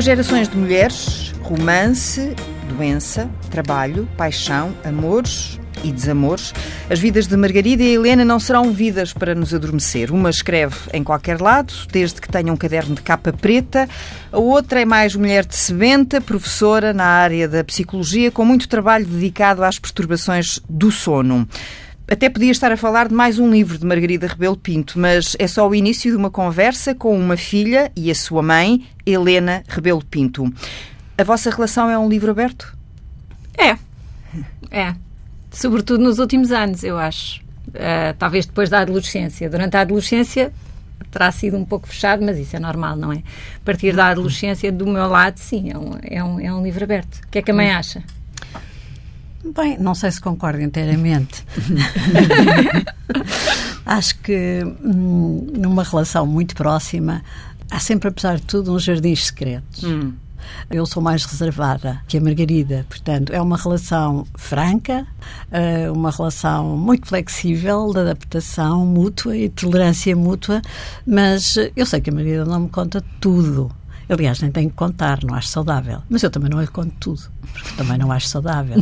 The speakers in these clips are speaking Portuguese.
Duas gerações de mulheres, romance, doença, trabalho, paixão, amores e desamores. As vidas de Margarida e Helena não serão vidas para nos adormecer. Uma escreve em qualquer lado, desde que tenha um caderno de capa preta. A outra é mais mulher de sebenta, professora na área da psicologia, com muito trabalho dedicado às perturbações do sono. Até podia estar a falar de mais um livro de Margarida Rebelo Pinto, mas é só o início de uma conversa com uma filha e a sua mãe, Helena Rebelo Pinto. A vossa relação é um livro aberto? É. É. Sobretudo nos últimos anos, eu acho. Uh, talvez depois da adolescência. Durante a adolescência terá sido um pouco fechado, mas isso é normal, não é? A partir da adolescência, do meu lado, sim, é um, é um, é um livro aberto. O que é que a mãe acha? Bem, não sei se concordo inteiramente. Acho que hum, numa relação muito próxima há sempre, apesar de tudo, uns jardins secretos. Hum. Eu sou mais reservada que a Margarida, portanto, é uma relação franca, eh, uma relação muito flexível, de adaptação mútua e tolerância mútua, mas eu sei que a Margarida não me conta tudo. Aliás, nem tenho que contar, não acho saudável. Mas eu também não lhe conto tudo, porque também não acho saudável.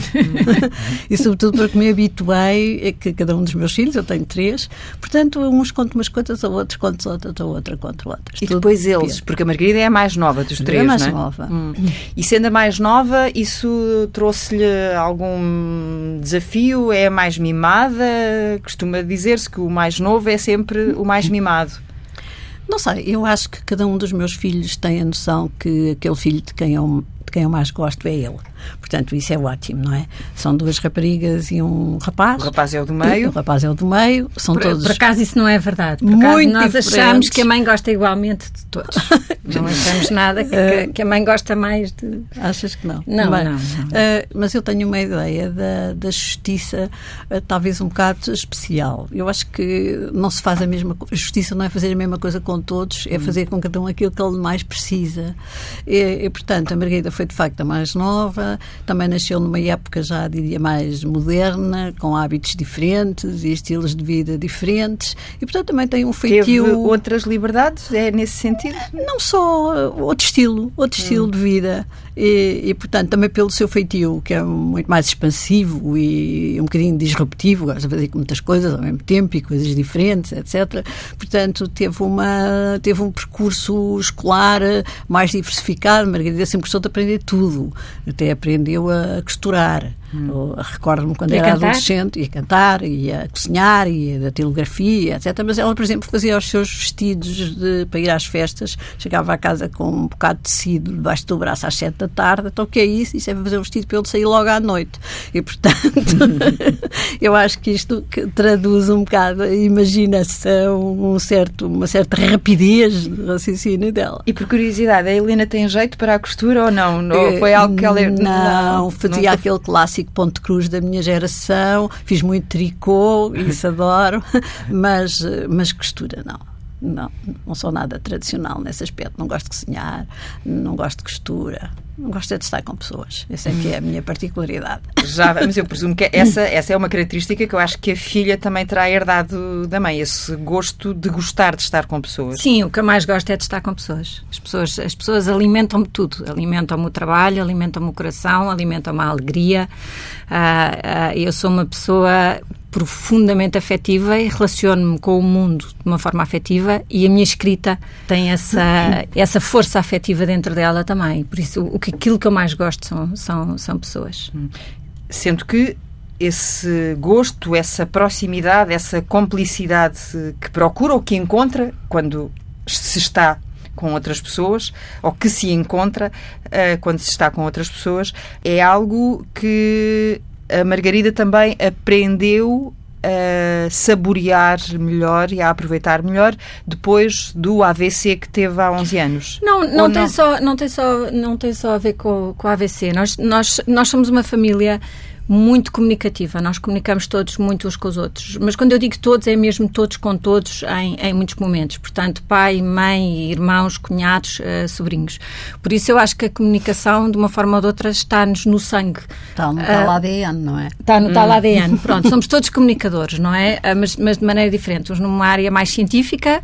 e sobretudo porque me habituei a que cada um dos meus filhos, eu tenho três, portanto, uns conto umas coisas, a outros conto outras, a outra conto outras. E depois eles, porque a Margarida é a mais nova dos três, é a mais não é? nova. Hum. E sendo a mais nova, isso trouxe-lhe algum desafio? É a mais mimada? Costuma dizer-se que o mais novo é sempre o mais mimado. Não sei, eu acho que cada um dos meus filhos tem a noção que aquele filho de quem eu, de quem eu mais gosto é ele. Portanto, isso é ótimo, não é? São duas raparigas e um rapaz. O rapaz é o do meio. O rapaz é o do meio. São por, todos. Por acaso isso não é verdade. Por muito nós diferentes. achamos que a mãe gosta igualmente de todos. não achamos nada que, que, a mãe gosta mais de. Achas que não? Não, mas, não. não. Uh, mas eu tenho uma ideia da, da justiça, uh, talvez um bocado especial. Eu acho que não se faz a mesma A justiça não é fazer a mesma coisa com todos, é fazer com cada um aquilo que ele mais precisa. E, e portanto, a Margarida foi de facto a mais nova, também nasceu numa época já, diria, mais moderna, com hábitos diferentes e estilos de vida diferentes, e portanto também tem um feitio... Teve outras liberdades? É nesse sentido? Não só outro estilo, outro hum. estilo de vida. E, e, portanto, também pelo seu feitio, que é muito mais expansivo e um bocadinho disruptivo, gosta de fazer muitas coisas ao mesmo tempo e coisas diferentes, etc. Portanto, teve, uma, teve um percurso escolar mais diversificado. Margarida sempre gostou de aprender tudo, até aprendeu a costurar. Hum. Recordo-me quando era cantar? adolescente, ia cantar, ia cozinhar, ia da telegrafia, etc. Mas ela, por exemplo, fazia os seus vestidos de, para ir às festas, chegava à casa com um bocado de tecido debaixo do braço às sete da tarde. Então, o que é isso? Isso é fazer um vestido para ele sair logo à noite. E, portanto, eu acho que isto que traduz um bocado a imaginação, um certo, uma certa rapidez de raciocínio dela. E por curiosidade, a Helena tem jeito para a costura ou não? Ou foi algo que ela. Não, não fazia aquele clássico clássico ponto cruz da minha geração, fiz muito tricô, isso adoro, mas, mas costura não. Não, não sou nada tradicional nesse aspecto. Não gosto de cozinhar, não gosto de costura. Não é de estar com pessoas. Essa é que é a minha particularidade. Já, mas eu presumo que essa, essa é uma característica que eu acho que a filha também terá herdado da mãe, esse gosto de gostar de estar com pessoas. Sim, o que eu mais gosto é de estar com pessoas. As pessoas, as pessoas alimentam-me tudo. Alimentam-me o trabalho, alimentam-me o coração, alimentam-me a alegria. Uh, uh, eu sou uma pessoa profundamente afetiva e relaciono-me com o mundo de uma forma afetiva e a minha escrita tem essa, essa força afetiva dentro dela também. Por isso, o que, aquilo que eu mais gosto são, são, são pessoas. Sendo que esse gosto, essa proximidade, essa complicidade que procura ou que encontra quando se está com outras pessoas ou que se encontra uh, quando se está com outras pessoas é algo que a Margarida também aprendeu a saborear melhor e a aproveitar melhor depois do AVC que teve há 11 anos? Não, não, tem, não? Só, não, tem, só, não tem só a ver com, com o AVC. Nós, nós, nós somos uma família muito comunicativa. Nós comunicamos todos muito uns com os outros. Mas quando eu digo todos, é mesmo todos com todos em, em muitos momentos. Portanto, pai, mãe, irmãos, cunhados, uh, sobrinhos. Por isso eu acho que a comunicação, de uma forma ou de outra, está-nos no sangue. Está no tal uh, ADN, não é? Está no hum. tal ADN. Pronto, somos todos comunicadores, não é? Uh, mas, mas, de maneira diferente. Uns numa área mais científica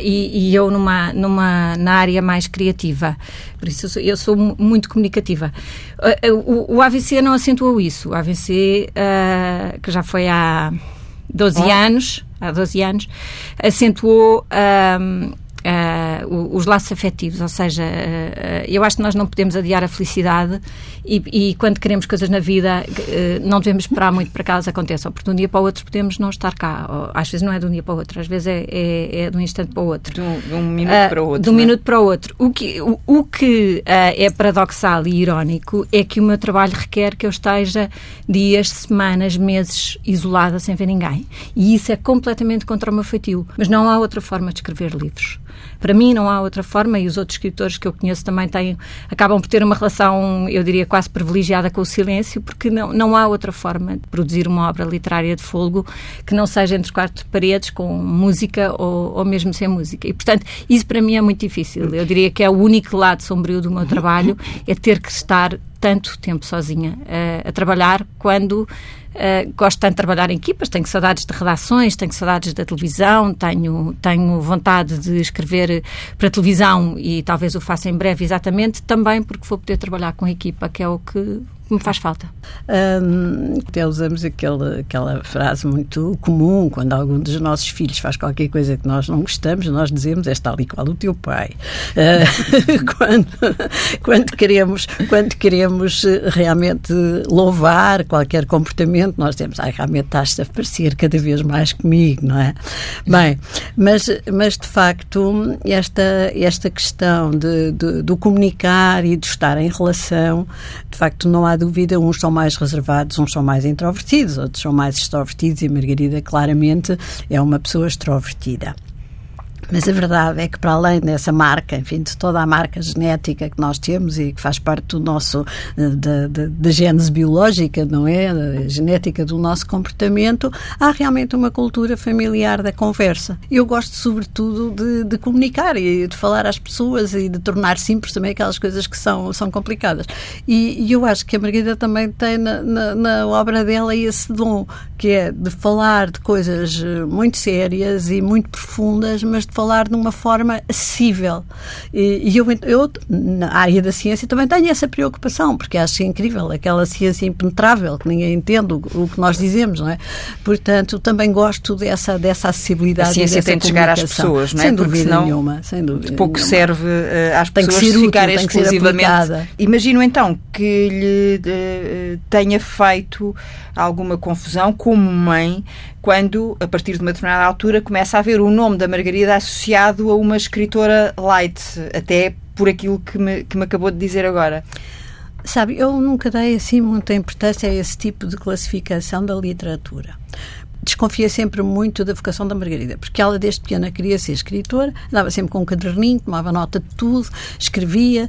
e, e, eu numa, numa, na área mais criativa. Por isso eu sou, eu sou muito comunicativa. O, o AVC não acentuou isso. O AVC, uh, que já foi há 12 oh. anos, há 12 anos, acentuou um, uh, os laços afetivos, ou seja, uh, eu acho que nós não podemos adiar a felicidade e, e quando queremos coisas na vida não devemos esperar muito para que elas aconteçam, porque de um dia para o outro podemos não estar cá. Ou, às vezes não é de um dia para o outro, às vezes é, é, é de um instante para o outro. De um, de um minuto para o outro. De um é? minuto para o outro. O que, o, o que é paradoxal e irónico é que o meu trabalho requer que eu esteja dias, semanas, meses isolada sem ver ninguém. E isso é completamente contra o meu feitio. Mas não há outra forma de escrever livros. Para mim não há outra forma e os outros escritores que eu conheço também têm, acabam por ter uma relação, eu diria, quase privilegiada com o silêncio, porque não, não há outra forma de produzir uma obra literária de fogo que não seja entre quatro paredes, com música ou, ou mesmo sem música. E, portanto, isso para mim é muito difícil. Eu diria que é o único lado sombrio do meu trabalho, é ter que estar tanto tempo sozinha a, a trabalhar quando Uh, gosto tanto de trabalhar em equipas, tenho saudades de redações, tenho saudades da televisão, tenho, tenho vontade de escrever para televisão e talvez o faça em breve exatamente, também porque vou poder trabalhar com a equipa, que é o que me faz falta. Um, até usamos aquela, aquela frase muito comum quando algum dos nossos filhos faz qualquer coisa que nós não gostamos, nós dizemos és tal e qual o teu pai. Uh, quando, quando, queremos, quando queremos realmente louvar qualquer comportamento, nós dizemos ah, realmente estás a parecer cada vez mais comigo, não é? Bem, mas, mas de facto, esta, esta questão de, de, do comunicar e de estar em relação, de facto, não há dúvida, uns são mais reservados, uns são mais introvertidos, outros são mais extrovertidos e Margarida claramente é uma pessoa extrovertida. Mas a verdade é que, para além dessa marca, enfim, de toda a marca genética que nós temos e que faz parte do nosso, da, da, da gênese biológica, não é? Genética do nosso comportamento, há realmente uma cultura familiar da conversa. Eu gosto, sobretudo, de, de comunicar e de falar às pessoas e de tornar simples também aquelas coisas que são, são complicadas. E, e eu acho que a Margarida também tem na, na, na obra dela esse dom, que é de falar de coisas muito sérias e muito profundas, mas de falar de uma forma acessível. E, e eu, eu, na área da ciência, também tenho essa preocupação, porque acho incrível aquela ciência impenetrável, que ninguém entende o, o que nós dizemos, não é? Portanto, também gosto dessa, dessa acessibilidade. A ciência tem de chegar às pessoas, não é? Sem dúvida nenhuma. Sem dúvida pouco nenhuma. serve uh, às pessoas tem que ser ficarem exclusivamente. Imagino então que lhe uh, tenha feito alguma confusão como mãe quando, a partir de uma determinada altura, começa a ver o nome da Margarida associado a uma escritora light, até por aquilo que me, que me acabou de dizer agora. Sabe, eu nunca dei assim muita importância a esse tipo de classificação da literatura desconfia sempre muito da vocação da Margarida, porque ela desde pequena queria ser escritora, andava sempre com um caderninho, tomava nota de tudo, escrevia,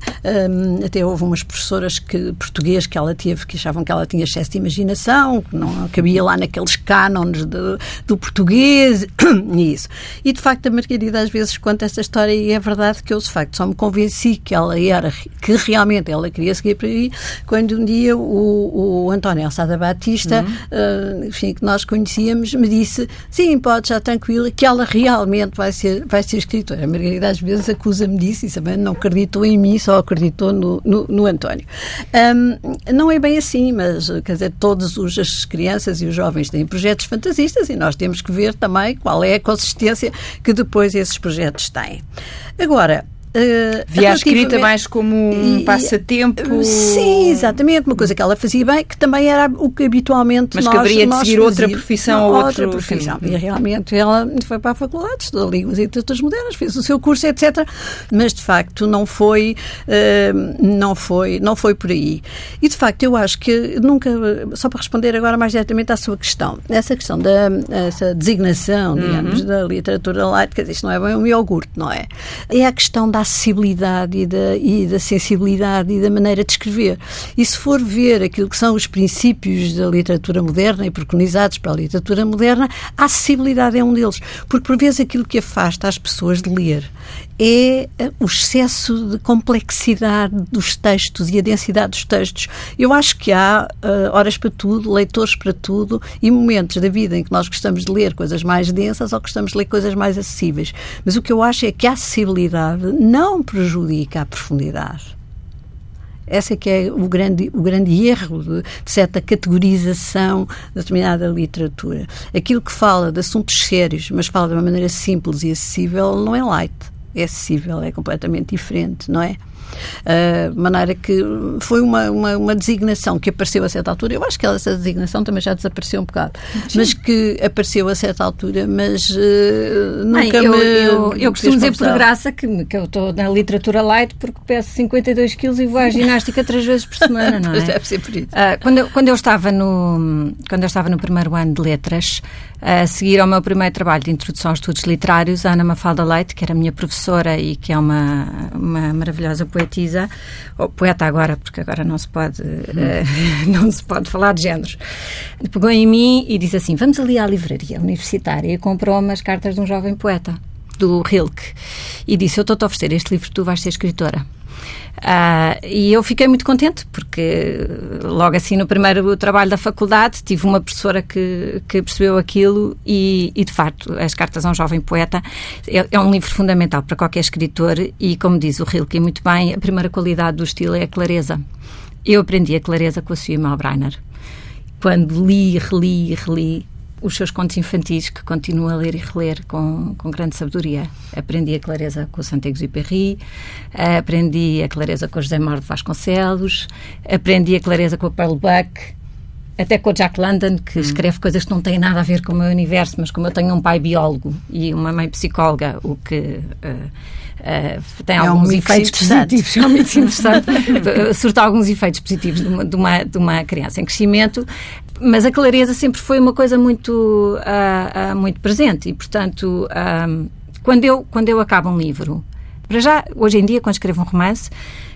um, até houve umas professoras que, português que ela teve que achavam que ela tinha excesso de imaginação, que não cabia lá naqueles cânones de, do português e isso. E de facto a Margarida às vezes conta esta história e é verdade que eu de facto só me convenci que ela era, que realmente ela queria seguir por aí, quando um dia o, o António Alçada Batista, uhum. uh, enfim, que nós conhecíamos, me disse, sim, pode estar tranquila, que ela realmente vai ser, vai ser escritora. A Margarida às vezes acusa-me disso e também não acreditou em mim, só acreditou no, no, no António. Um, não é bem assim, mas, quer dizer, todas as crianças e os jovens têm projetos fantasistas e nós temos que ver também qual é a consistência que depois esses projetos têm. Agora, Uh, Via a escrita mais como um passatempo? Sim, exatamente. Uma coisa que ela fazia bem, que também era o que habitualmente Mas nós Mas que haveria de seguir outra profissão ou outra outro... profissão. E realmente ela foi para a faculdade, estudou Línguas e Literaturas Modernas, fez o seu curso, etc. Mas, de facto, não foi, uh, não foi, não foi por aí. E, de facto, eu acho que nunca, só para responder agora mais diretamente à sua questão, essa questão da essa designação, digamos, uhum. da literatura light, quer dizer, isto não é bem um iogurte, não é? É a questão da da acessibilidade e da, e da sensibilidade e da maneira de escrever. E se for ver aquilo que são os princípios da literatura moderna e preconizados para a literatura moderna, a acessibilidade é um deles. Porque, por vezes, aquilo que afasta as pessoas de ler é eh, o excesso de complexidade dos textos e a densidade dos textos. Eu acho que há uh, horas para tudo, leitores para tudo e momentos da vida em que nós gostamos de ler coisas mais densas ou gostamos de ler coisas mais acessíveis. Mas o que eu acho é que a acessibilidade não prejudica a profundidade. Esse é que é o grande, o grande erro de, de, certa categorização de determinada literatura. Aquilo que fala de assuntos sérios, mas fala de uma maneira simples e acessível, não é light. É acessível, é completamente diferente, não é? Uh, de maneira que foi uma, uma, uma, designação que apareceu a certa altura. Eu acho que essa designação também já desapareceu um bocado, Sim. mas que apareceu a certa altura, mas uh, nunca eu, me. Eu, eu costumo dizer por graça que, que eu estou na literatura light porque peço 52 quilos e vou à ginástica três vezes por semana, não é? Deve ser por isso. Uh, quando, eu, quando, eu estava no, quando eu estava no primeiro ano de letras, a seguir ao meu primeiro trabalho de introdução aos estudos literários, a Ana Mafalda Leite, que era minha professora e que é uma, uma maravilhosa poetisa, ou poeta agora, porque agora não se pode, uh, não se pode falar de géneros, pegou em mim e disse assim: Vamos ali à livraria universitária e comprou umas cartas de um jovem poeta, do Rilke, e disse: Eu estou-te a oferecer este livro, tu vais ser escritora. Uh, e eu fiquei muito contente, porque logo assim no primeiro trabalho da faculdade tive uma professora que, que percebeu aquilo e, e, de facto, As Cartas a um Jovem Poeta é, é, um livro fundamental para qualquer escritor e, como diz o Rilke muito bem, a primeira qualidade do estilo é a clareza. Eu aprendi a clareza com a Sue Malbreiner. Quando li, reli reli, os seus contos infantis, que continuo a ler e reler com, com grande sabedoria. Aprendi a clareza com o Santiago Perry, aprendi a clareza com o José Mauro de Vasconcelos, aprendi a clareza com o Pearl Buck, até com o Jack London, que hum. escreve coisas que não têm nada a ver com o meu universo, mas como eu tenho um pai biólogo e uma mãe psicóloga, o que... Uh, Uh, tem é alguns um efeitos positivos, é interessante, surta alguns efeitos positivos de uma, de uma, de uma criança em crescimento, mas a clareza sempre foi uma coisa muito, uh, uh, muito presente e, portanto, um, quando, eu, quando eu acabo um livro, para já, hoje em dia, quando escrevo um romance,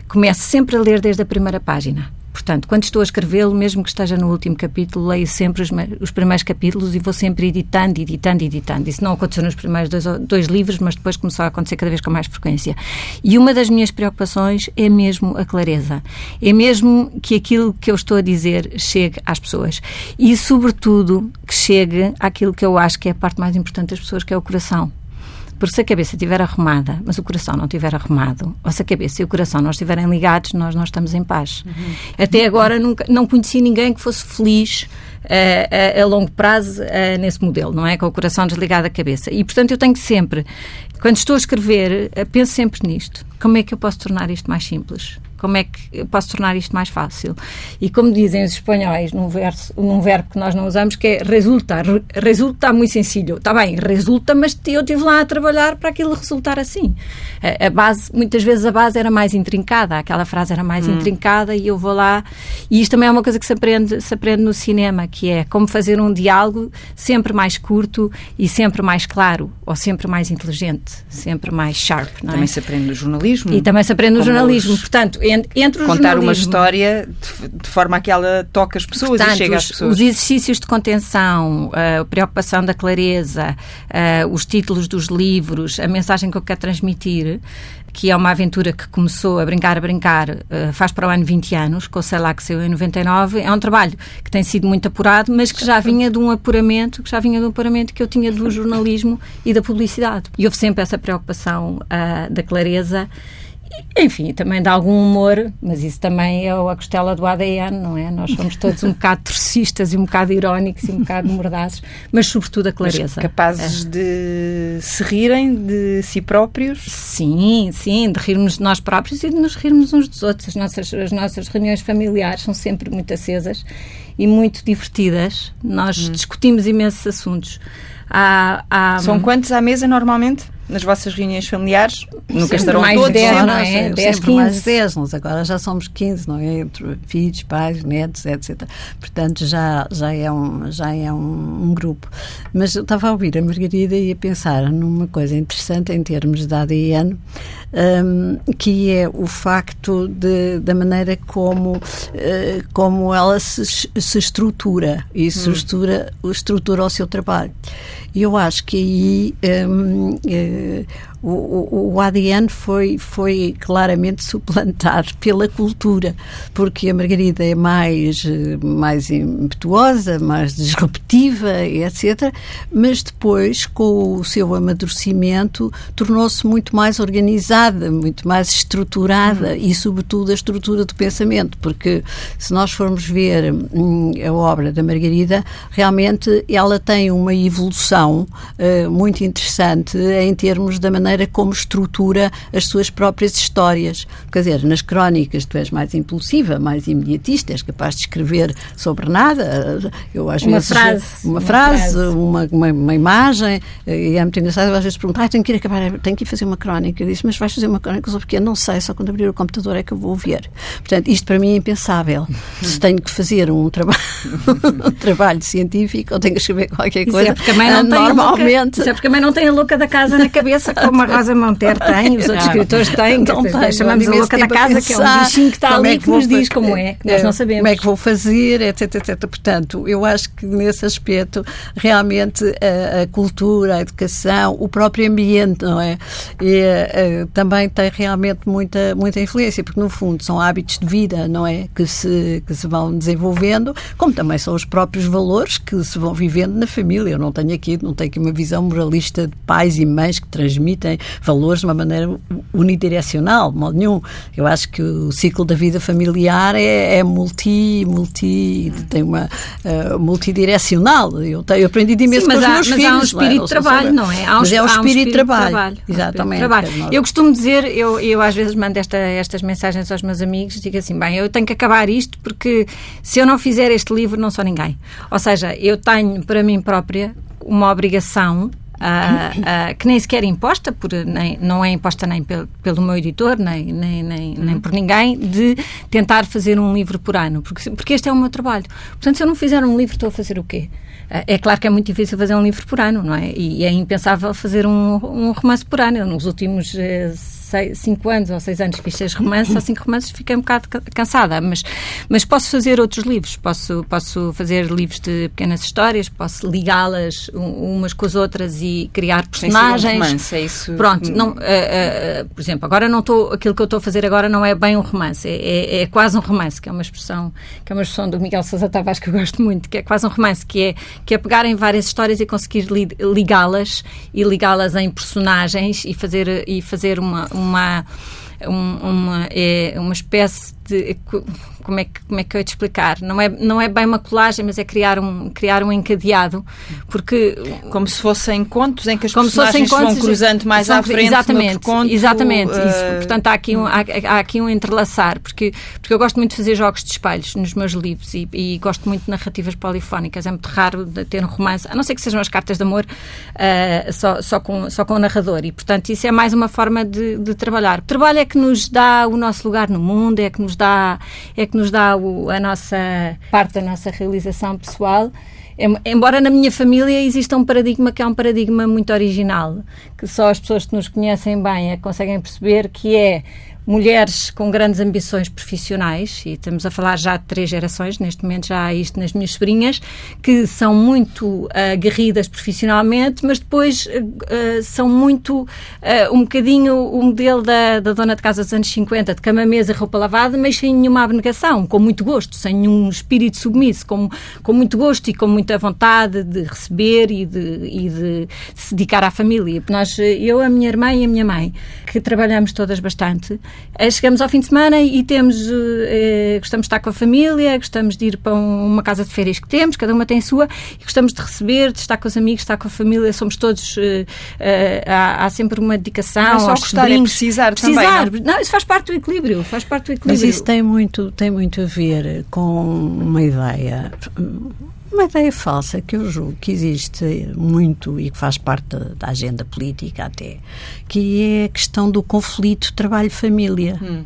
começo sempre a ler desde a primeira página. Portanto, quando estou a escrevê-lo, mesmo que esteja no último capítulo, leio sempre os, os, primeiros capítulos e vou sempre editando, editando, editando. Isso não aconteceu nos primeiros dois, dois, livros, mas depois começou a acontecer cada vez com mais frequência. E uma das minhas preocupações é mesmo a clareza. É mesmo que aquilo que eu estou a dizer chegue às pessoas. E, sobretudo, que chegue àquilo que eu acho que é a parte mais importante das pessoas, que é o coração. Porque se a cabeça estiver arrumada, mas o coração não estiver arrumado, ou se a cabeça e o coração não estiverem ligados, nós não estamos em paz. Uhum. Até agora nunca, não conheci ninguém que fosse feliz uh, a, a, longo prazo uh, nesse modelo, não é? Com o coração desligado da cabeça. E, portanto, eu tenho sempre, quando estou a escrever, penso sempre nisto. Como é que eu posso tornar isto mais simples? Como é que eu posso tornar isto mais fácil? E como dizem os espanhóis num, verso, num verbo que nós não usamos, que é resulta. Resulta muito sencillo. Está bem, resulta, mas eu estive lá a trabalhar para aquilo resultar assim. A, a, base, muitas vezes a base era mais intrincada, aquela frase era mais hum. intrincada e eu vou lá. E isto também é uma coisa que se aprende, se aprende no cinema, que é como fazer um diálogo sempre mais curto e sempre mais claro, ou sempre mais inteligente, sempre mais sharp. Não também é? se aprende no jornalismo. E também se aprende no jornalismo. Os... Portanto, entre Contar uma história de, de, forma a que ela toque as pessoas Portanto, e chega às pessoas. Os exercícios de contenção, a preocupação da clareza, os títulos dos livros, a mensagem que eu quero transmitir, que é uma aventura que começou a brincar, a brincar, faz para o ano 20 anos, com o Sei lá que saiu em 99. É um trabalho que tem sido muito apurado, mas que já vinha de um apuramento, que já vinha de um apuramento que eu tinha do jornalismo e da publicidade. E houve sempre essa preocupação uh, da clareza enfim, também dá algum humor, mas isso também é a costela do ADN, não é? Nós somos todos um bocado torcistas e um bocado irónicos e um bocado mordazes, mas sobretudo a clareza. Mas capazes é. de se rirem de si próprios? Sim, sim, de rirmos de nós próprios e de nos rirmos uns dos outros. As nossas, as nossas reuniões familiares são sempre muito acesas e muito divertidas. Nós hum. discutimos imensos assuntos. Há, há... São quantos à mesa normalmente? Nas vossas reuniões familiares? Nunca estarão mais todos. dez, sempre. não é? sempre 10, mais 15. 10, nós agora já somos 15, não é? Entre filhos, pais, netos, etc. Portanto, já, já é, um, já é um, um grupo. Mas eu estava a ouvir a Margarida e a pensar numa coisa interessante em termos de ADN, hum, que é o facto de, da maneira como, eh, como ela se, se estrutura e se estrutura, estrutura o seu trabalho. E eu acho que aí hum, eh, o, o, o ADN foi, foi claramente suplantado pela cultura, porque a Margarida é mais, mais impetuosa, mais disruptiva, etc. Mas depois, com o seu amadurecimento, tornou-se muito mais organizada, muito mais estruturada e, sobretudo, a estrutura do pensamento, porque se nós formos ver hum, a obra da Margarida, realmente ela tem uma evolução eh, muito interessante em termos da maneira como estrutura as suas próprias histórias. Quer dizer, nas crónicas tu és mais impulsiva, mais imediatista, és capaz de escrever sobre nada. Eu às Uma vezes frase, uma, uma frase, frase. uma, uma, uma imagem, e é muito engraçado, às vezes pergunto, ah, tenho que ir acabar, tenho que ir fazer uma crónica. Eu disse, mas vais fazer uma crónica sobre o quê? Não sei, só quando abrir o computador é que eu vou ver. Portanto, isto para mim é impensável. Se tenho que fazer um, traba um trabalho científico ou tenho que escrever qualquer Isso coisa, é porque a mãe não tem a louca, normalmente... isso é porque a mãe não tem a louca da casa na cabeça, como a Rosa Monteiro tem, os outros Não. escritores têm. Não dizer, tenho, chamamos a louca da a casa, que é um bichinho que está como ali é que, vou nos diz fa- como é, que nós não sabemos. Como é que vou fazer, etc, etc. Portanto, eu acho que nesse aspecto, realmente, a, a cultura, a educação, o próprio ambiente, não é? E, eh, também tem realmente muita, muita influência, porque no fundo são hábitos de vida, não é? Que se, que se vão desenvolvendo, como também são os próprios valores que se vão vivendo na família. Eu não tenho aqui, não tenho aqui uma visão moralista de pais e mães que transmitem valores de uma maneira unidirecional, de modo nenhum. Eu acho que o ciclo da vida familiar é, é multi, multi, tem uma uh, multidirecional. Eu, tenho, eu aprendi de imenso Sim, mas, com os há, meus mas filhos. há um não é? espírito de trabalho, não é? Há um, mas é um espírito, trabalho. um espírito de Exatamente. trabalho. Quer dizer, Eu costumo dizer, eu, eu às vezes mando esta, estas mensagens aos meus amigos, digo assim, bem, eu tenho que acabar isto porque se eu não fizer este livro não sou ninguém. Ou seja, eu tenho para mim própria uma obrigação ah, ah, que nem sequer é imposta, por, nem, não é imposta nem pelo, pelo meu editor, nem, nem, nem, nem por ninguém, de tentar fazer um livro por ano, porque, porque este é o meu trabalho. Portanto, se eu não fizer um livro, estou a fazer o quê? Ah, É claro que é muito difícil fazer um livro por ano, não é? E é impensável fazer um, um romance por ano. Nos últimos eh, sei- cinco anos ou seis anos fiz seis romances, ou cinco romances, fiquei um bocado ca- cansada. Mas, mas posso fazer outros livros. Posso, posso fazer livros de pequenas histórias, posso ligá-las um- umas com as outras e criar ser um personagens. romance, é isso? Pronto, não, ah, ah, ah, por exemplo, agora não estou, aquilo que eu estou a fazer agora não é bem um romance, é, é- é quase um romance, que é uma expressão, que é uma expressão do Miguel Sousa Tavares que eu gosto muito, que é quase um romance, que é, que é pegar em várias histórias e conseguir li- ligá-las e ligá-las em personagens e fazer, e fazer uma, uma, um- uma, é, uma espécie de como é que como é que eu ia te explicar não é não é bem uma colagem mas é criar um criar um encadeado porque Como se fossem contos em que as como personagens se vão cruzando mais são- à frente exatamente, conto. Exatamente, eh, isso. Portanto, há aqui, um, há, há aqui um entrelaçar, porque, porque eu gosto muito de fazer jogos de espelhos nos meus livros e, e gosto muito de narrativas polifónicas. É muito raro ter um romance, a não ser que sejam as cartas de amor, eh, só, só, com, só com o narrador. E, portanto, isso é mais uma forma de, de trabalhar. O trabalho é que nos dá o nosso lugar no mundo, é que nos dá, é que nos dá o- a nossa parte da nossa realização pessoal. Em- Embora na minha família exista um paradigma que é um paradigma muito original, que só as pessoas que nos conhecem bem é conseguem perceber, que é mulheres com grandes ambições profissionais, e estamos a falar já de três gerações, neste momento já há isto nas minhas sobrinhas, que são muito aguerridas profissionalmente, mas depois ah, são muito, ah, um bocadinho o modelo da, da dona de casa dos anos 50, de cama, mesa, roupa lavada, mas sem nenhuma abnegação, com muito gosto, sem nenhum espírito submisso, com, com muito gosto e com muita vontade de receber e de, e de se dedicar à família. Nós, eu, a minha irmã e a minha mãe, que trabalhamos todas bastante, eh, chegamos ao fim de semana e temos, eh, gostamos de estar com a família, gostamos de ir para um- uma casa de férias que temos, cada uma tem a sua, e gostamos de receber, de estar com os amigos, de estar com a família, somos todos, eh, eh, há, há sempre uma dedicação Não é só gostar, é sobrinhos. precisar também, Precisar. não Não, isso faz parte do equilíbrio, faz parte do equilíbrio. Mas isso tem muito, tem muito a ver com uma ideia. Uma ideia falsa que eu julgo que existe muito e que faz parte da agenda política até, que é a questão do conflito trabalho-família. Hum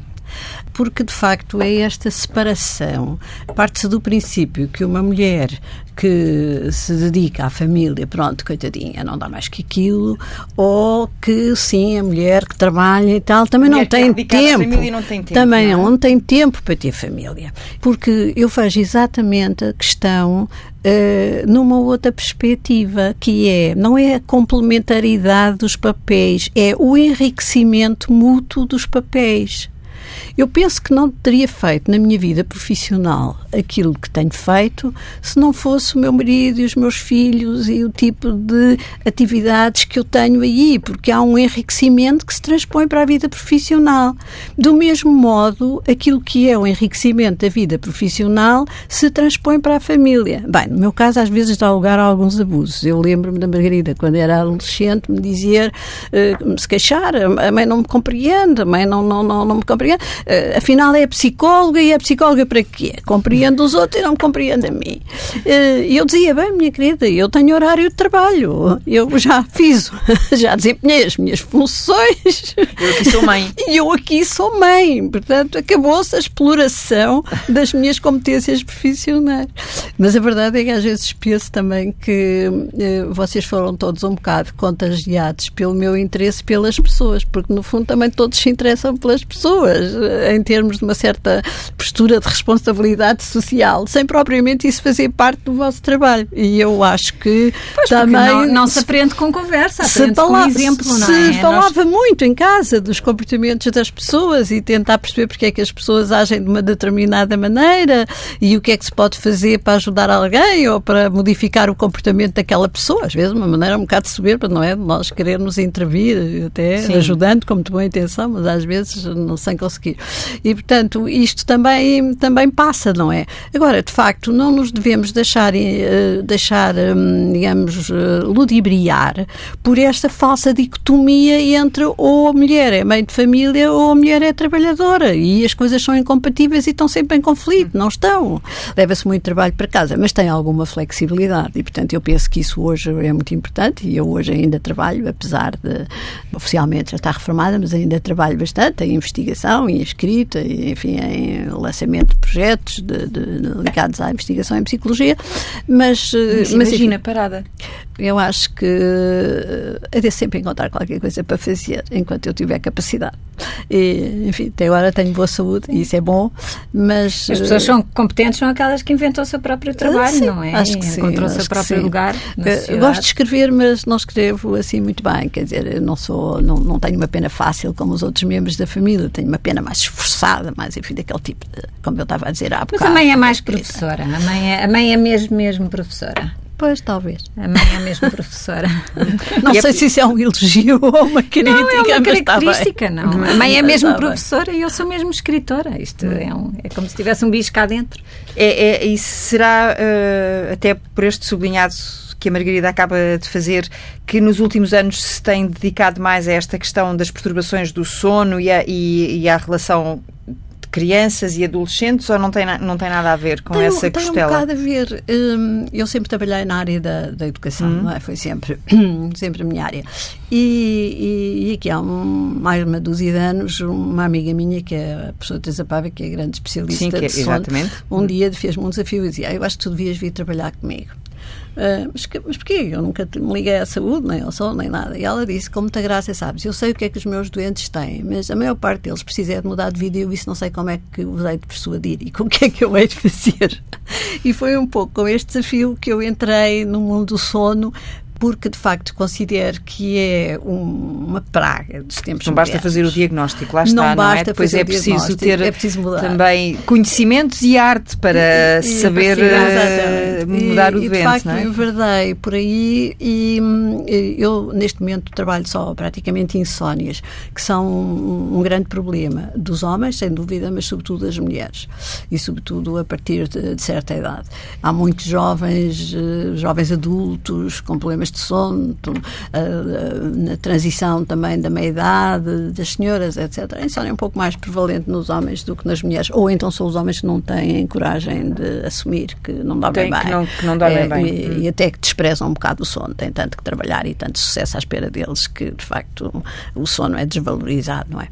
porque de facto é esta separação. Parte-se do princípio que uma mulher que se dedica à família, pronto, coitadinha, não dá mais que aquilo, ou que sim, a mulher que trabalha e tal, também não tem, tempo, não tem tempo. Também não, é? não tem tempo para ter família. Porque eu vejo exatamente a questão Uh, numa outra perspectiva, que é, não é a complementaridade dos papéis, é o enriquecimento mútuo dos papéis. Eu penso que não teria feito na minha vida profissional aquilo que tenho feito se não fosse o meu marido e os meus filhos e o tipo de atividades que eu tenho aí, porque há um enriquecimento que se transpõe para a vida profissional. Do mesmo modo, aquilo que é o enriquecimento da vida profissional se transpõe para a família. Bem, no meu caso, às vezes dá lugar a alguns abusos. Eu lembro-me da Margarida, quando era adolescente, me dizer, uh, se queixar, a mãe não me compreende, a mãe não, não, não, não me compreende. Uh, afinal, é psicóloga e é psicóloga para quê? Compreende os outros e não me compreende a mim. Uh, eu dizia, bem, minha querida, eu tenho horário de trabalho, eu já fiz, já desempenhei as minhas funções. Eu aqui sou mãe. E eu aqui sou mãe, portanto, acabou-se a exploração das minhas competências profissionais. Mas a verdade é que às vezes penso também que uh, vocês foram todos um bocado contagiados pelo meu interesse pelas pessoas, porque no fundo também todos se interessam pelas pessoas em termos de uma certa postura de responsabilidade social, sem propriamente isso fazer parte do vosso trabalho. E eu acho que pois, também. Não, não, se aprende com conversa, se falava, com exemplo, não se é? Se falava Nós... muito em casa dos comportamentos das pessoas e tentar perceber porque é que as pessoas agem de uma determinada maneira e o que é que se pode fazer para ajudar alguém ou para modificar o comportamento daquela pessoa. Às vezes, uma maneira um bocado soberba, não é? Nós querermos intervir, até Sim. ajudando com muito boa intenção, mas às vezes não sem conseguir. E, portanto, isto também, também passa, não é? Agora, de facto, não nos devemos deixar, uh, deixar um, digamos, uh, ludibriar por esta falsa dicotomia entre ou a mulher é mãe de família ou a mulher é trabalhadora. E as coisas são incompatíveis e estão sempre em conflito, não estão. Leva-se muito trabalho para casa, mas tem alguma flexibilidade. E, portanto, eu penso que isso hoje é muito importante. E eu hoje ainda trabalho, apesar de oficialmente já estar reformada, mas ainda trabalho bastante em investigação e escrita, e, enfim, em lançamento de projetos de, de, ligados à investigação em psicologia, mas... mas, mas imagina, enfim, parada. Eu acho que é de sempre encontrar qualquer coisa para fazer enquanto eu tiver capacidade. E, enfim, até agora tenho boa saúde e isso é bom, mas... As pessoas são competentes, são aquelas que inventam o seu próprio trabalho, sim, não é? Acho que Encontram sim, o seu próprio lugar Gosto de escrever, mas não escrevo assim muito bem, quer dizer, eu não sou, não, não tenho uma pena fácil como os outros membros da família, tenho uma pena mais esforçada, mais, enfim, daquele tipo de, como eu estava a dizer há bocado. Mas a mãe é mais professora, a mãe é, a mãe é mesmo, mesmo professora. Pois, talvez. A mãe é mesmo professora. não e sei é... se isso é um elogio ou uma crítica. Não, é uma característica, não. A mãe é mesmo professora e eu sou mesmo escritora. Isto é, um, é como se tivesse um bicho cá dentro. É, é, e será, uh, até por este sublinhado que a Margarida acaba de fazer, que nos últimos anos se tem dedicado mais a esta questão das perturbações do sono e, a, e, e à relação crianças e adolescentes ou não tem, não tem nada a ver com tem, essa tem costela? Tem um bocado a ver. Hum, eu sempre trabalhei na área da, da educação, uhum. não é? Foi sempre, sempre a minha área. E, e, e aqui há um, mais uma dúzia de anos, uma amiga minha, que é a professora Teresa Pava, que é grande especialista Sim, que é, de sono, exatamente. um uhum. dia fez-me um desafio e dizia, ah, eu acho que tu devias vir trabalhar comigo. Uh, mas, mas porquê? Eu nunca me liguei à saúde, nem ao sono, nem nada. E ela disse, com muita graça, sabes, eu sei o que é que os meus doentes têm, mas a maior parte deles precisa de mudar de vida e eu isso não sei como é que os hei de persuadir e como é que eu hei de fazer. E foi um pouco com este desafio que eu entrei no mundo do sono porque de facto considero que é um, uma praga dos tempos Não basta fazer o diagnóstico, lá está, não, não basta é? Depois é preciso ter é preciso também conhecimentos e arte para e, saber uh, mudar e, o doente, e de facto, não é? eu verdei por aí e eu neste momento trabalho só praticamente insónias, que são um, um grande problema dos homens, sem dúvida, mas sobretudo das mulheres e sobretudo a partir de, de certa idade. Há muitos jovens, uh, jovens adultos com problemas problemas de sono, na transição também da meia-idade, das senhoras, etc. A insónia é um pouco mais prevalente nos homens do que nas mulheres. Ou então são os homens que não têm coragem de assumir que não dormem bem. Que não, que não dormem é, bem. E, hum. e, até que desprezam um bocado o sono. Têm tanto que trabalhar e tanto sucesso à espera deles que, de facto, o sono é desvalorizado, não é?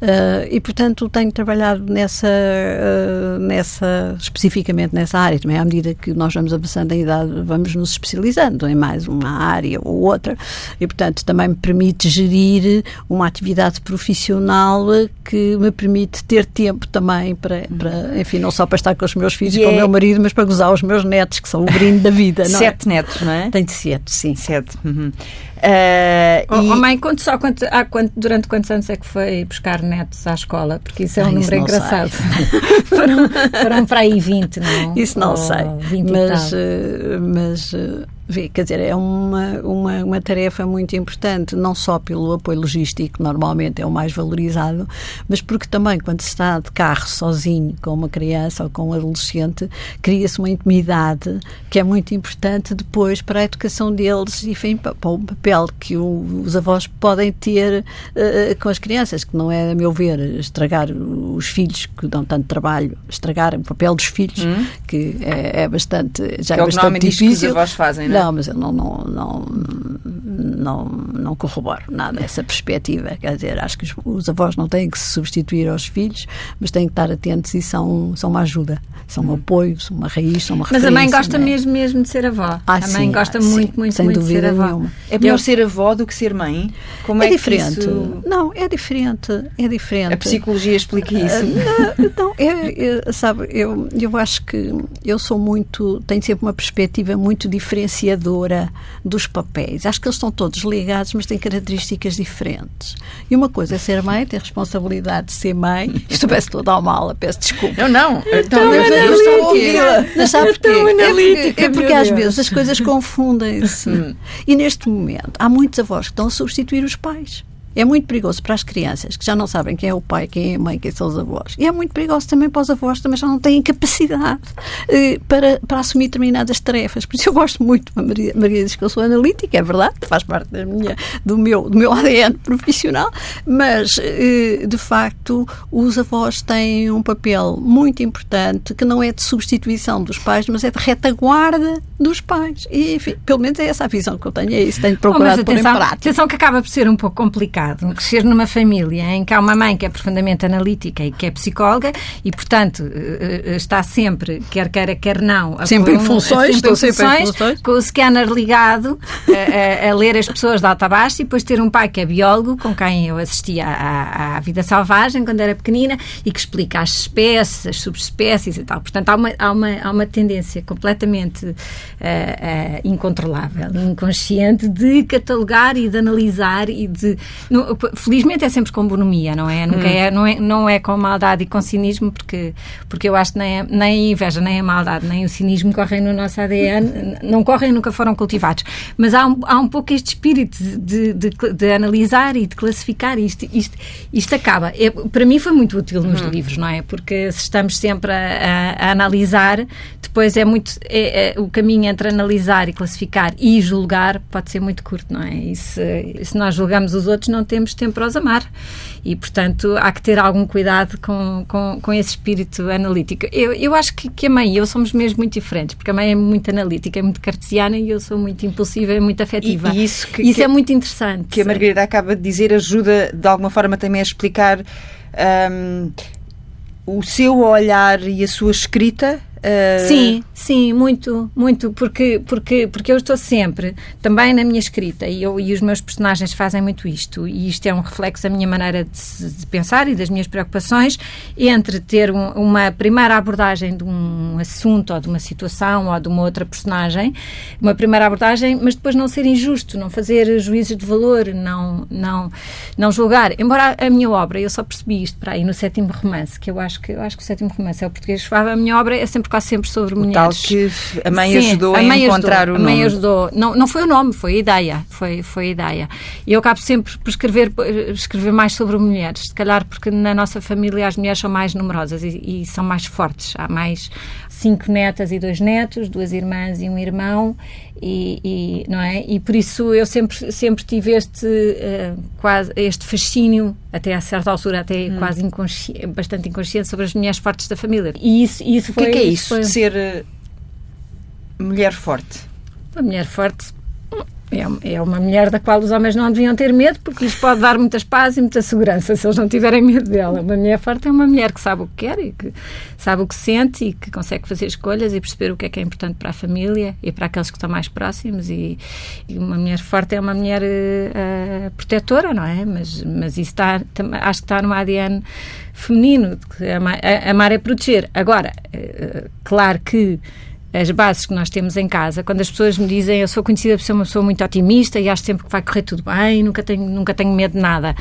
Uh, e, portanto, tenho trabalhado nessa, uh, nessa, especificamente nessa área. Também à medida que nós vamos avançando em idade, vamos nos especializando em mais uma área ou outra. E, portanto, também me permite gerir uma atividade profissional que me permite ter tempo também para, para enfim, não só para estar com os meus filhos e, com o meu marido, mas para gozar os meus netos, que são o brinde da vida. Não é? sete é? netos, não é? Tenho sete, sim. Sete. Uhum. Uh, oh, e... oh, mãe, quanto, só quanto, há quanto, durante quantos anos é que foi buscar netos à escola? Porque isso é um número engraçado. foram, foram para aí 20, não? Isso não Ou sei. mas, uh, mas vê, quer dizer, é uma, uma, uma tarefa muito importante, não só pelo apoio logístico, que normalmente é o mais valorizado, mas porque também quando se está de carro sozinho com uma criança ou com um adolescente, cria-se uma intimidade que é muito importante depois para a educação deles e enfim, para, o papel que os avós podem ter uh, com as crianças, que não é, a meu ver, estragar os filhos que dão tanto trabalho, estragar o papel dos filhos, hum. que é, é, bastante já que é bastante difícil. Que os avós fazem, não é? Não, mas eu não, não, não, não, não corroboro nada essa perspectiva. Quer dizer, acho que os, os, avós não têm que se substituir aos filhos, mas têm que estar atentos e são, são uma ajuda, são um apoio, são uma raiz, são uma Mas a mãe gosta é? mesmo, mesmo de ser avó. Ah, a mãe sim, gosta ah, muito, sim, muito, sem muito dúvida de ser avó. Nenhuma. É melhor eu... ser avó do que ser mãe? Como é, é diferente. Isso... Não, é diferente. É diferente. A psicologia explica isso. Uh, não, é, é, sabe, eu, eu acho que eu sou muito, tenho sempre uma perspectiva muito diferenciadora dos papéis. Acho que eles estão todos ligados, mas têm características diferentes. E uma coisa é ser mãe, ter responsabilidade de ser mãe. Isto peço toda a mala, peço desculpa. Eu não. Então, eu, eu estou a ouvi-la. Mas sabe porquê? É porque, é porque às vezes as coisas confundem-se. Hum. e neste momento há muitos avós que estão a substituir os pais. É muito perigoso para as crianças que já não sabem quem é o pai, quem é a mãe, quem são os avós. E é muito perigoso também para os avós que já não têm capacidade eh, para, para assumir determinadas tarefas. Por isso eu gosto muito. A Maria, Maria diz que eu sou analítica, é verdade, faz parte da minha, do, meu, do meu ADN profissional, mas eh, de facto os avós têm um papel muito importante que não é de substituição dos pais, mas é de retaguarda dos pais. E, enfim, pelo menos é essa a visão que eu tenho, é isso, tenho procurado oh, pôr em prática. Atenção que acaba por ser um pouco complicado crescer numa família em que há uma mãe que é profundamente analítica e que é psicóloga e, portanto, eh, eh, está sempre, quer queira, quer não, a sempre em funções, sempre, em funções, sempre em funções, com o scanner ligado a, a, a, ler as pessoas de alta a baixo e depois ter um pai que é biólogo, com quem eu assistia à, à vida selvagem quando era pequenina e que explica as espécies, as subespécies e tal. Portanto, há uma, há uma, há uma tendência completamente uh, incontrolável, inconsciente de catalogar e de analisar e de no, felizmente é sempre com bonomia, não é? Nunca hum. é, não é? Não é com maldade e com cinismo, porque, porque eu acho que nem a, nem a inveja, nem a maldade, nem o cinismo correm no nosso ADN, não correm, nunca foram cultivados. Mas há um, há um pouco este espírito de, de, de analisar e de classificar, isto, isto, isto acaba. É, para mim foi muito útil nos hum. livros, não é? Porque se estamos sempre a, a, a analisar, depois é muito. É, é, o caminho entre analisar e classificar e julgar pode ser muito curto, não é? E se, se nós julgamos os outros, não temos tempo para os amar. E, portanto, há que ter algum cuidado com, com, com esse espírito analítico. Eu, eu acho que, que a mãe e eu somos mesmo muito diferentes, porque a mãe é muito analítica, é muito cartesiana e eu sou muito impulsiva e muito afetiva. E, e isso, que, isso que, é muito interessante. Que a Margarida acaba de dizer ajuda, de alguma forma, também a explicar. Um, o seu olhar e a sua escrita Uh... Sim, sim, muito, muito, porque, porque, porque eu estou sempre, também na minha escrita, e, eu, e os meus personagens fazem muito isto, e isto é um reflexo da minha maneira de, de pensar e das minhas preocupações, entre ter um, uma primeira abordagem de um assunto, ou de uma situação, ou de uma outra personagem, uma primeira abordagem, mas depois não ser injusto, não fazer juízes de valor, não, não, não julgar. Embora a, minha obra, eu só percebi isto para aí no sétimo romance, que eu acho que, eu acho que o sétimo romance é o português a minha obra é sempre sempre, quase sempre sobre o mulheres. Tal que a mãe Sim, ajudou a, mãe encontrar ajudou, o nome. A mãe ajudou. Não, não foi o nome, foi a ideia. Foi, foi a ideia. E eu acabo sempre por escrever, escrever mais sobre mulheres. Se calhar porque na nossa família as mulheres são mais numerosas e, e são mais fortes. Há mais cinco netas e dois netos, duas irmãs e um irmão. E, e, não é? E por isso eu sempre, sempre tive este, uh, quase, este fascínio, até a certa altura, até hum. quase inconsci bastante inconsciente, sobre as mulheres fortes da família. E isso, isso o foi. O que é, que é isso, foi... ser uh, mulher forte? Uma mulher forte é, é uma mulher da qual os homens não deviam ter medo, porque lhes pode dar muitas paz e muita segurança se eles não tiverem medo dela. Uma mulher forte é uma mulher que sabe o que quer e que sabe o que sente e que consegue fazer escolhas e perceber o que é que é importante para a família e para aqueles que estão mais próximos. E, e uma mulher forte é uma mulher uh, protetora, não é? Mas, mas isso está, acho que está no ADN feminino, amar, amar é proteger. Agora, uh, claro que as bases que nós temos em casa, quando as pessoas me dizem eu sou conhecida por ser uma pessoa muito otimista e acho sempre que vai correr tudo bem, nunca tenho, nunca tenho medo de nada.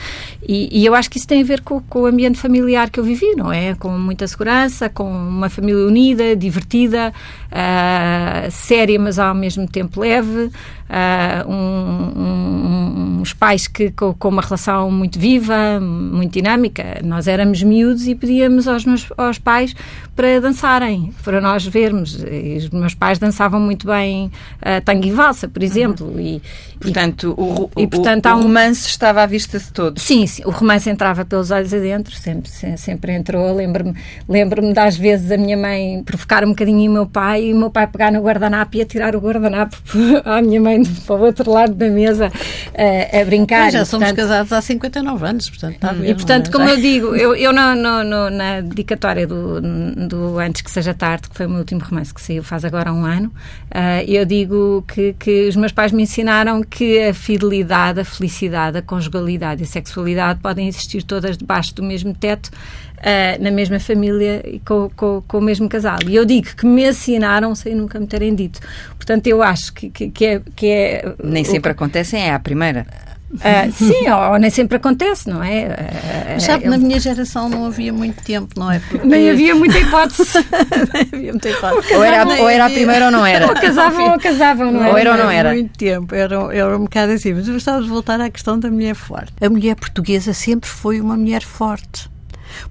E, e eu acho que isso tem a ver com, com, o ambiente familiar que eu vivi, não é? Com muita segurança, com uma família unida, divertida, uh, séria, mas ao mesmo tempo leve, uh, um, um, uns pais que com, com, uma relação muito viva, muito dinâmica. Nós éramos miúdos e pedíamos aos, meus, aos pais para dançarem, para nós vermos. E os meus pais dançavam muito bem uh, tango e valsa, por exemplo. Uhum. E, portanto, o, e, portanto, o, o, romance estava à vista de todos. Sim, sim, o romance entrava pelos olhos adentro, sempre, sempre entrou. Lembro-me lembro das vezes a minha mãe provocar um bocadinho o meu pai e o meu pai pegar no guardanapo e atirar o guardanapo à minha mãe para o outro lado da mesa uh, a brincar. Mas já somos portanto, casados há 59 anos, portanto está bem. E portanto, é? como eu digo, eu, eu no, no, no, na dedicatória do, do Antes que Seja Tarde, que foi o meu último romance que saiu faz agora um ano, uh, eu digo que, que os meus pais me ensinaram que a fidelidade, a felicidade, a conjugalidade e a sexualidade podem existir todas debaixo do mesmo teto uh, na mesma família e com, com, com, o mesmo casal. E eu digo que me ensinaram sem nunca me terem dito. Portanto, eu acho que, que, que é, que é. Nem sempre o... acontecem, é a primeira. Uh, sim, ou, ou, nem sempre acontece, não é? Uh, sabe, eu... na minha geração não havia muito tempo, não é? Porque... Nem havia muita hipótese. nem havia muita hipótese. Ou, era, ou era a primeira ou não era. Ou casavam ou casavam, não, não Ou era ou não era. muito tempo, era, era um bocado assim. Mas eu gostava de voltar à questão da mulher forte. A mulher portuguesa sempre foi uma mulher forte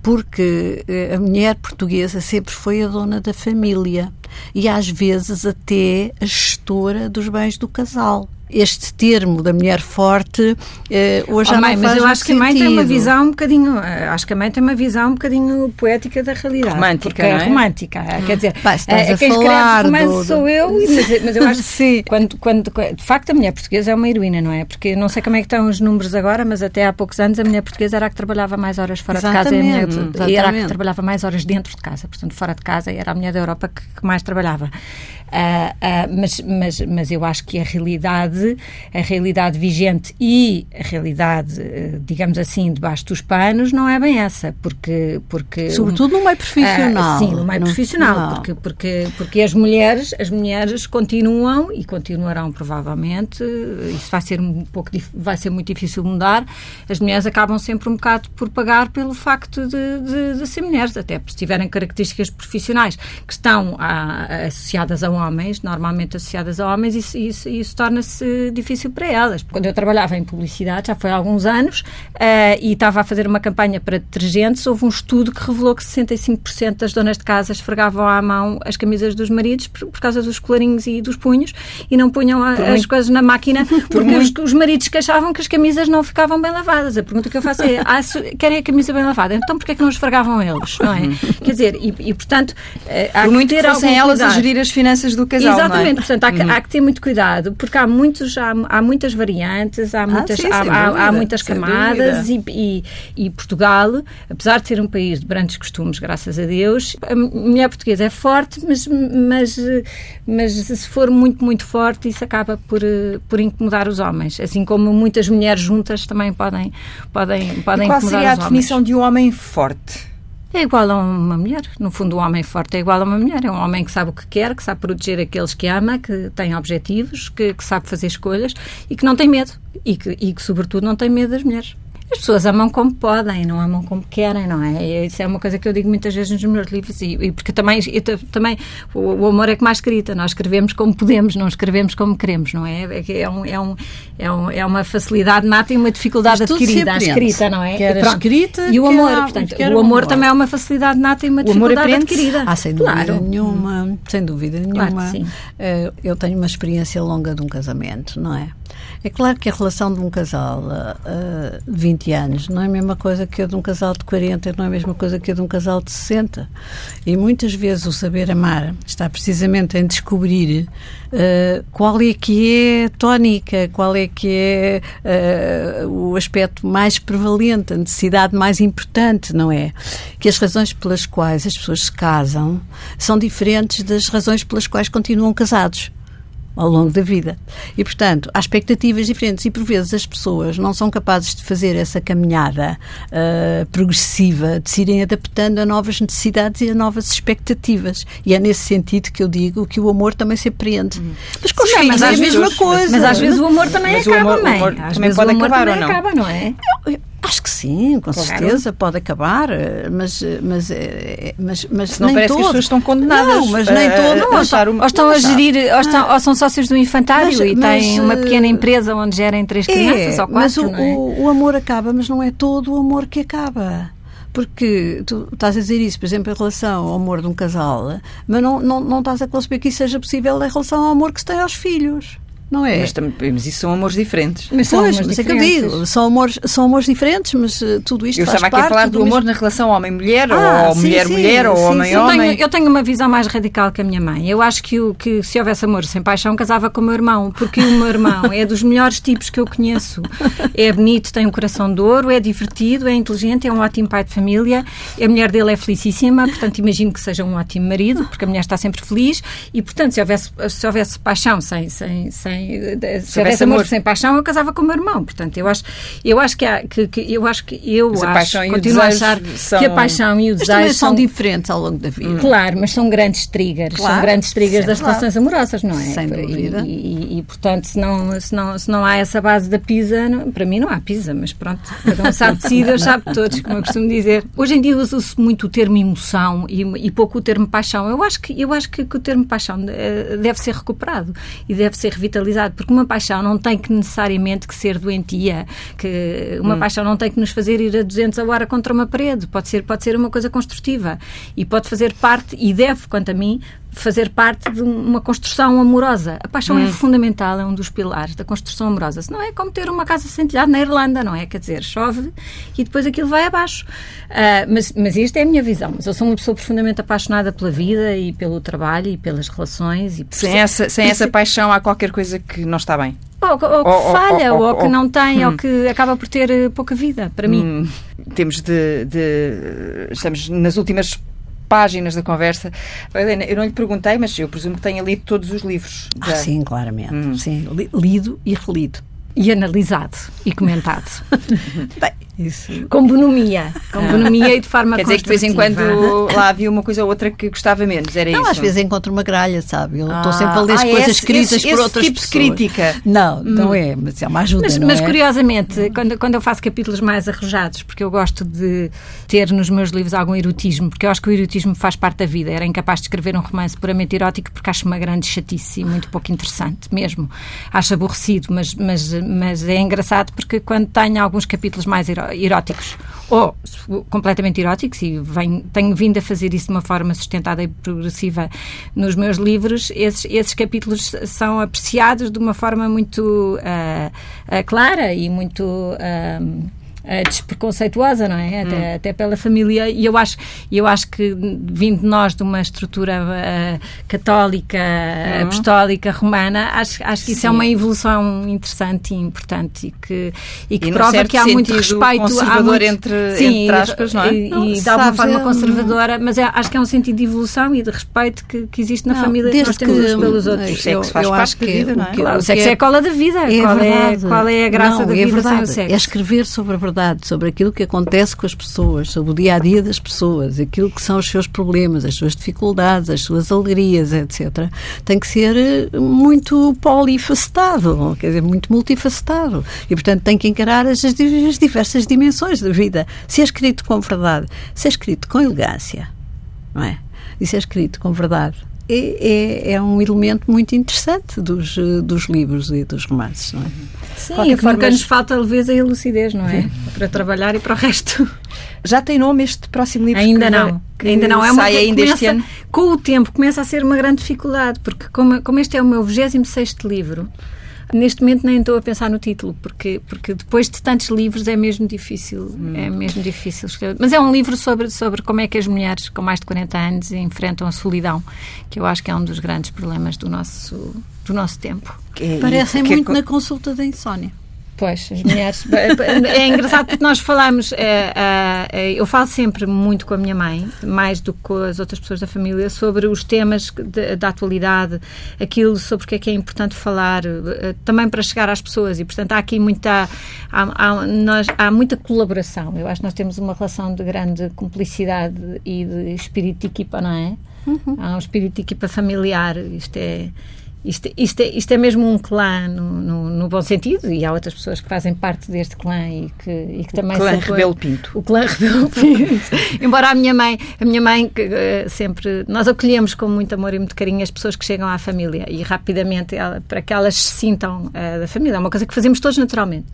porque eh, a mulher portuguesa sempre foi a dona da família e às vezes até a gestora dos bens do casal este termo da mulher forte eh, hoje oh, já mãe, não faz mas eu acho que a mãe tem uma visão um bocadinho eh, acho que a mãe tem uma visão um bocadinho poética da realidade romântica é? é? romântica quer dizer Pá, é, quem escreve romance do... sou eu mas, mas, eu acho que sim. Quando, quando, de facto a mulher portuguesa é uma heroína não é porque não sei como é que estão os números agora mas até há poucos anos a mulher portuguesa era a que trabalhava mais horas fora exatamente, de casa e, a mulher, e era a que trabalhava mais horas dentro de casa portanto fora de casa era a mulher da Europa que, que mais trabalhava Uh, uh, mas, mas, mas eu acho que a realidade, a realidade vigente e a realidade, uh, digamos assim, debaixo dos panos, não é bem essa, porque... porque Sobretudo no meio profissional. sim, no meio não, profissional, porque, porque, porque as mulheres, as mulheres continuam e continuarão provavelmente, isso vai ser um pouco, vai ser muito difícil mudar, as mulheres acabam sempre um bocado por pagar pelo facto de, de, de ser mulheres, até se tiverem características profissionais que estão a, associadas a homens, normalmente associadas a homens, isso, isso, isso torna-se difícil para elas. Quando eu trabalhava em publicidade, já foi há alguns anos, uh, e estava a fazer uma campanha para detergentes, houve um estudo que revelou que 65% das donas de casa esfregavam à mão as camisas dos maridos por, por causa dos colarinhos e dos punhos e não punham a, as muito... coisas na máquina porque muito... os, os, maridos que achavam que as camisas não ficavam bem lavadas. A pergunta que eu faço é: ah, querem a camisa bem lavada? Então porquê é que não esfregavam eles? Não é? Quer dizer, e, e portanto, uh, há por muito que ter fossem elas a gerir as finanças do casal. É? Exatamente, é? portanto, há que, há que, ter muito cuidado, porque há, muitos, há, há muitas variantes, há ah, muitas, ah, sim, há, dúvida, há, muitas camadas e, e, e, Portugal, apesar de ser um país de grandes costumes, graças a Deus, a mulher portuguesa é forte, mas, mas, mas se for muito, muito forte, isso acaba por, por incomodar os homens, assim como muitas mulheres juntas também podem, podem, podem e qual seria a definição de um homem forte? É igual a uma mulher. No fundo, um homem forte é igual a uma mulher. É um homem que sabe o que quer, que sabe proteger aqueles que ama, que tem objetivos, que, que sabe fazer escolhas e que não tem medo. E que, e que, sobretudo, não tem medo das mulheres. As pessoas amam como podem, não amam como querem, não é? Isso é uma coisa que eu digo muitas vezes nos meus livros e, e porque também, eu, também o, o, amor é como a escrita, nós escrevemos como podemos, não escrevemos como queremos, não é? É, é, um, é, um, é, um, é uma facilidade nata e uma dificuldade adquirida, a escrita, não é? Quer a escrita e o amor, portanto, o amor também é uma facilidade nata e uma dificuldade adquirida. Ah, sem dúvida claro. nenhuma, sem dúvida nenhuma. Claro uh, eu tenho uma experiência longa de um casamento, não é? É claro que a relação de um casal uh, de 20 anos não é a mesma coisa que a de um casal de 40, não é a mesma coisa que a de um casal de 60. E muitas vezes o saber amar está precisamente em descobrir uh, qual é que é a tónica, qual é que é uh, o aspecto mais prevalente, a necessidade mais importante, não é? Que as razões pelas quais as pessoas se casam são diferentes das razões pelas quais continuam casados ao longo da vida. E, portanto, há expectativas diferentes e, por vezes, as pessoas não são capazes de fazer essa caminhada uh, progressiva, de se irem adaptando a novas necessidades e a novas expectativas. E é nesse sentido que eu digo que o amor também se apreende. Hum. Mas com os Sim, filhos é a mesma coisa. Mas, às vezes o amor também mas acaba, o amor, mãe. O amor às também pode acabar ou não? Acaba, não é? Eu, Acho que sim, com claro. certeza, pode acabar, mas, mas, mas, mas não nem parece todo. que as pessoas estão condenadas. Não, mas nem todo. Ou, estão, ou estão a gerir, ou, estão, ou, são sócios do infantário mas, e têm uma pequena empresa onde gerem três crianças é, ou quatro. Mas o, é? o, o amor acaba, mas não é todo o amor que acaba porque tu estás a dizer isso, por exemplo, em relação ao amor de um casal, mas não, não, não estás a conceber que isso seja possível em relação ao amor que se tem aos filhos não é? Mas, mas isso são amores diferentes. Mas são pois, mas é que eu digo, são amores, são amores diferentes, mas uh, tudo isto Eu faz estava parte aqui a falar do amor na relação homem-mulher, ah, ou mulher-mulher, ou homem-homem. Eu, eu, tenho uma visão mais radical que a minha mãe. Eu acho que, o, que se houvesse amor sem paixão, casava com o meu irmão, porque o meu irmão é dos melhores tipos que eu conheço. É bonito, tem um coração de ouro, é divertido, é inteligente, é um ótimo pai de família, a mulher dele é felicíssima, portanto imagino que seja um ótimo marido, porque a mulher está sempre feliz, e portanto se houvesse, se houvesse paixão sem, sem, sem se houvesse amor, amor sem paixão, eu casava com o meu irmão. Portanto, eu acho, eu acho que, há, que, que eu acho que eu acho, continuo a achar são... que a paixão e o desejo são, são diferentes ao longo da vida. Claro, mas são grandes triggers, claro, são grandes triggers das claro. relações amorosas, não é? Sem dúvida. E, e, e, portanto, se não, se, não, se não há essa base da pizza, não, para mim não há pizza, mas pronto, cada um sabe de si, Deus sabe de todos, como eu costumo dizer. Hoje em dia usa-se muito o termo emoção e, e, pouco o termo paixão. Eu acho que, eu acho que, que o termo paixão eh, deve ser recuperado e deve ser revitalizado, porque uma paixão não tem que necessariamente que ser doentia, que uma hum. paixão não tem que nos fazer ir a 200 a hora contra uma parede, pode ser, pode ser uma coisa construtiva e pode fazer parte, e deve, quanto a mim, fazer parte de uma construção amorosa. A paixão é hum. é fundamental, é um dos pilares da construção amorosa. Se não é como ter uma casa sem telhado na Irlanda, não é? Quer dizer, chove e depois aquilo vai abaixo. Uh, mas, mas esta é a minha visão. Mas eu sou uma pessoa profundamente apaixonada pela vida e pelo trabalho e pelas relações. E sem essa, sem essa paixão há qualquer coisa que não está bem. Ou, ou, ou que falha, ou, ou, que não tem, hum. ou que acaba por ter eh, pouca vida, para mim. Hum. Temos de, de. Estamos nas últimas páginas da conversa. Helena, eu não lhe perguntei, mas eu presumo que tenha lido todos os livros. Ah, sim, claramente. Hum. Sim, lido e relido. E analisado e comentado. Bem, isso. Com bonomia. Com ah. bonomia e de forma Quer dizer que de vez em quando lá havia uma coisa ou outra que gostava menos, era não, isso? às vezes encontro uma gralha, sabe? Eu estou ah. sempre a ler ah, coisas esse, escritas esse, por esse outras tipo pessoas. de crítica. Não, hum. não é, mas é uma ajuda, mas, não mas é? curiosamente, quando, quando eu faço capítulos mais arrojados, porque eu gosto de ter nos meus livros algum erotismo, porque eu acho que o erotismo faz parte da vida. Era incapaz de escrever um romance puramente erótico porque acho uma grande chatice e muito pouco interessante, mesmo. Acho aborrecido, mas, mas, mas é engraçado porque quando tenho alguns capítulos mais eróticos ou completamente eróticos, e venho, tenho vindo a fazer isso de uma forma sustentada e progressiva nos meus livros, esses, esses capítulos são apreciados de uma forma muito uh, uh, clara e muito. Uh, despreconceituosa, não é? Até, hum. até, pela família. E eu acho, eu acho que, vindo de nós de uma estrutura uh, católica, hum. apostólica, romana, acho, acho que isso Sim. é uma evolução interessante e importante e que, e que e prova que há muito respeito. Conservador há muito, entre, sim, entre aspas, não é? E, não, e de alguma forma é conservadora, mas é, acho que é um sentido de evolução e de respeito que, que existe na não, família que nós temos uns pelos outros. O sexo faz eu parte da vida, não é? Claro, o sexo é a cola da vida. É qual, é, qual é a graça não, da é vida verdade. sem o sexo? É escrever sobre a verdade verdade sobre aquilo que acontece com as pessoas, sobre o dia a dia das pessoas, aquilo que são os seus problemas, as suas dificuldades, as suas alegrias, etc., tem que ser eh, muito polifacetado, quer dizer, muito multifacetado. E, portanto, tem que encarar as, as diversas dimensões da vida. Se é escrito com verdade, se é escrito com elegância, não é? E se é escrito com verdade, é, é, é, um elemento muito interessante dos, dos livros e dos romances, não é? Sim, Qualquer forma, nunca nos falta a leveza e a lucidez, não é? para trabalhar e para o resto. Já tem nome este próximo livro? Ainda que, não. Que ainda não. É uma sai ainda começa, este ano? Com o tempo começa a ser uma grande dificuldade, porque como, como este é o meu 26 livro, Neste momento nem estou a pensar no título, porque, porque depois de tantos livros é mesmo difícil, hum. é mesmo difícil escrever. Mas é um livro sobre, sobre como é que as mulheres com mais de 40 anos enfrentam a solidão, que eu acho que é um dos grandes problemas do nosso, do nosso tempo. Parecem muito na consulta da insónia. Pois, as mulheres. é engraçado porque nós falamos. É, é, eu falo sempre muito com a minha mãe, mais do que com as outras pessoas da família, sobre os temas de, da atualidade, aquilo sobre o que é que é importante falar, também para chegar às pessoas. E, portanto, há aqui muita. Há, há, nós, há muita colaboração. Eu acho que nós temos uma relação de grande cumplicidade e de espírito de equipa, não é? Uhum. Há um espírito de equipa familiar. Isto é isto, isto, é, isto é mesmo um clã no, no, no, bom sentido e há outras pessoas que fazem parte deste clã e que, e que também o clã Rebelo Pinto. O clã Rebelo Pinto. Embora a minha mãe a minha mãe que, uh, sempre nós acolhemos com muito amor e muito carinho as pessoas que chegam à família e rapidamente ela, para que elas se sintam uh, da família. É uma coisa que fazemos todos naturalmente.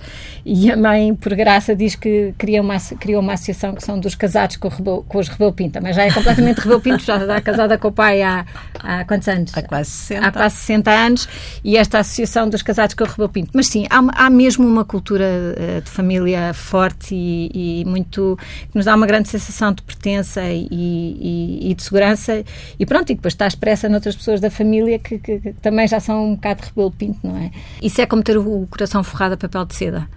E a mãe por graça diz que criou uma, criou uma associação que são dos casados com, Rebelo, com os Rebelo Pinto. Mas já é completamente Rebelo Pinto já está casada com o pai há, há quantos anos? há quase 60 há quase 60 anos e esta associação dos casados com o Rebelo Pinto. Mas sim, há, há mesmo uma cultura uh, de família forte e, e, muito que nos dá uma grande sensação de pertença e, e, e, de segurança e pronto, e depois está expressa noutras pessoas da família que, que, que também já são um bocado de Rebelo Pinto, não é? Isso é como ter o coração forrado a papel de seda.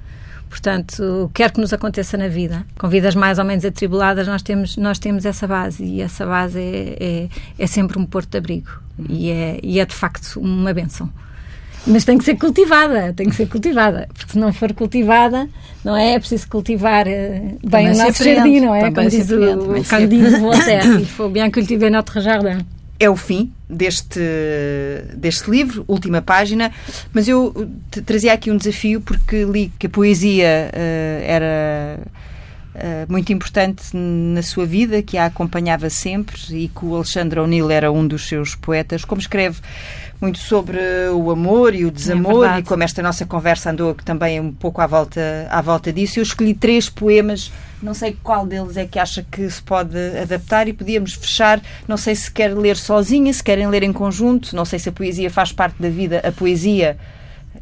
Portanto, quer que nos aconteça na vida, com vidas mais ou menos atribuladas, nós temos, nós temos essa base e essa base é, é, é sempre um porto de abrigo e, é, e é de facto uma benção. Mas tem que ser cultivada, tem que ser cultivada, porque se não for cultivada, não é? É preciso cultivar uh, bem o nosso jardim, não é? Como diz o, como diz o Voltaire, il faut bien cultiver notre jardin é o fim deste, deste livro, última página, mas eu trazia aqui um desafio porque li que a poesia uh, era uh, muito importante na sua vida, que a acompanhava sempre e que o Alexandre O'Neill era um dos seus poetas. Como escreve muito sobre o amor e o desamor é e como esta nossa conversa andou também um pouco à volta, à volta disso, eu escolhi três poemas não sei qual deles é que acha que se pode adaptar e podíamos fechar. Não sei se quer ler sozinha, se querem ler em conjunto. Não sei se a poesia faz parte da vida. A poesia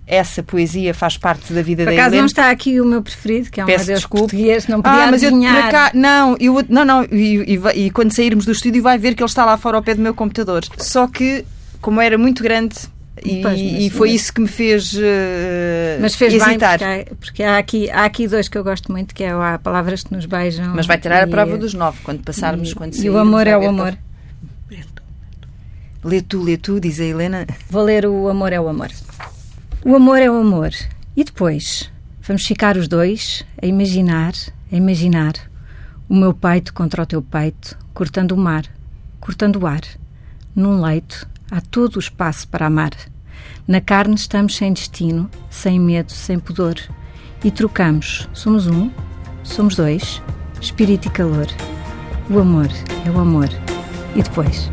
essa poesia faz parte da vida Por da acaso não está aqui o meu preferido, que é um Peço adeus desculpa. português, não podia ah, mas adivinhar. Eu, por cá, não, eu, não, não, e, e, e, quando sairmos do estúdio vai ver que ele está lá fora ao pé do meu computador. Só que, como era muito grande, e, pois, mas, e, foi isso que me fez, uh, mas fez hesitar. Bem porque, há, porque há, aqui, há aqui dois que eu gosto muito, que é há Palavras que nos beijam. Mas vai tirar a prova dos nove, quando passarmos, e, quando E o amor é o amor. Lê tu, lê tu, diz a Helena. Vou ler o amor é o amor. O amor é o amor. E depois? Vamos ficar os dois a imaginar, a imaginar o meu peito contra o teu peito, cortando o mar, cortando o ar, num leito há todo o espaço para amar. Na carne estamos sem destino, sem medo, sem pudor. E trocamos. Somos um, somos dois, espírito e calor. O amor é o amor. E depois?